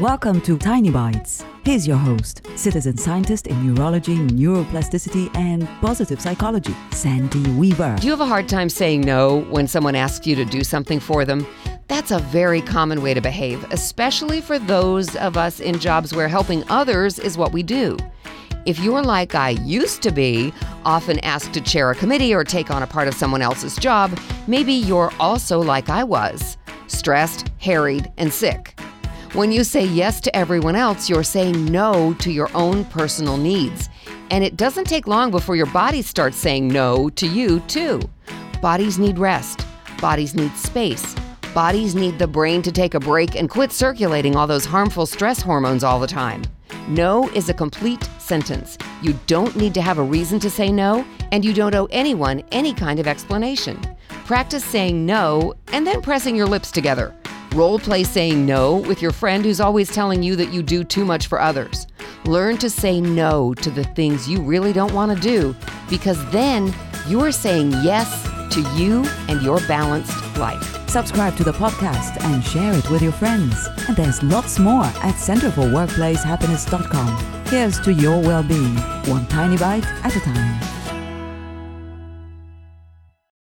Welcome to Tiny Bites. Here's your host, citizen scientist in neurology, neuroplasticity, and positive psychology, Sandy Weaver. Do you have a hard time saying no when someone asks you to do something for them? That's a very common way to behave, especially for those of us in jobs where helping others is what we do. If you're like I used to be, often asked to chair a committee or take on a part of someone else's job, maybe you're also like I was stressed, harried, and sick. When you say yes to everyone else, you're saying no to your own personal needs. And it doesn't take long before your body starts saying no to you, too. Bodies need rest, bodies need space. Bodies need the brain to take a break and quit circulating all those harmful stress hormones all the time. No is a complete sentence. You don't need to have a reason to say no, and you don't owe anyone any kind of explanation. Practice saying no and then pressing your lips together. Role play saying no with your friend who's always telling you that you do too much for others. Learn to say no to the things you really don't want to do because then you're saying yes to you and your balanced life. Subscribe to the podcast and share it with your friends. And there's lots more at centerforworkplacehappiness.com. Here's to your well being, one tiny bite at a time.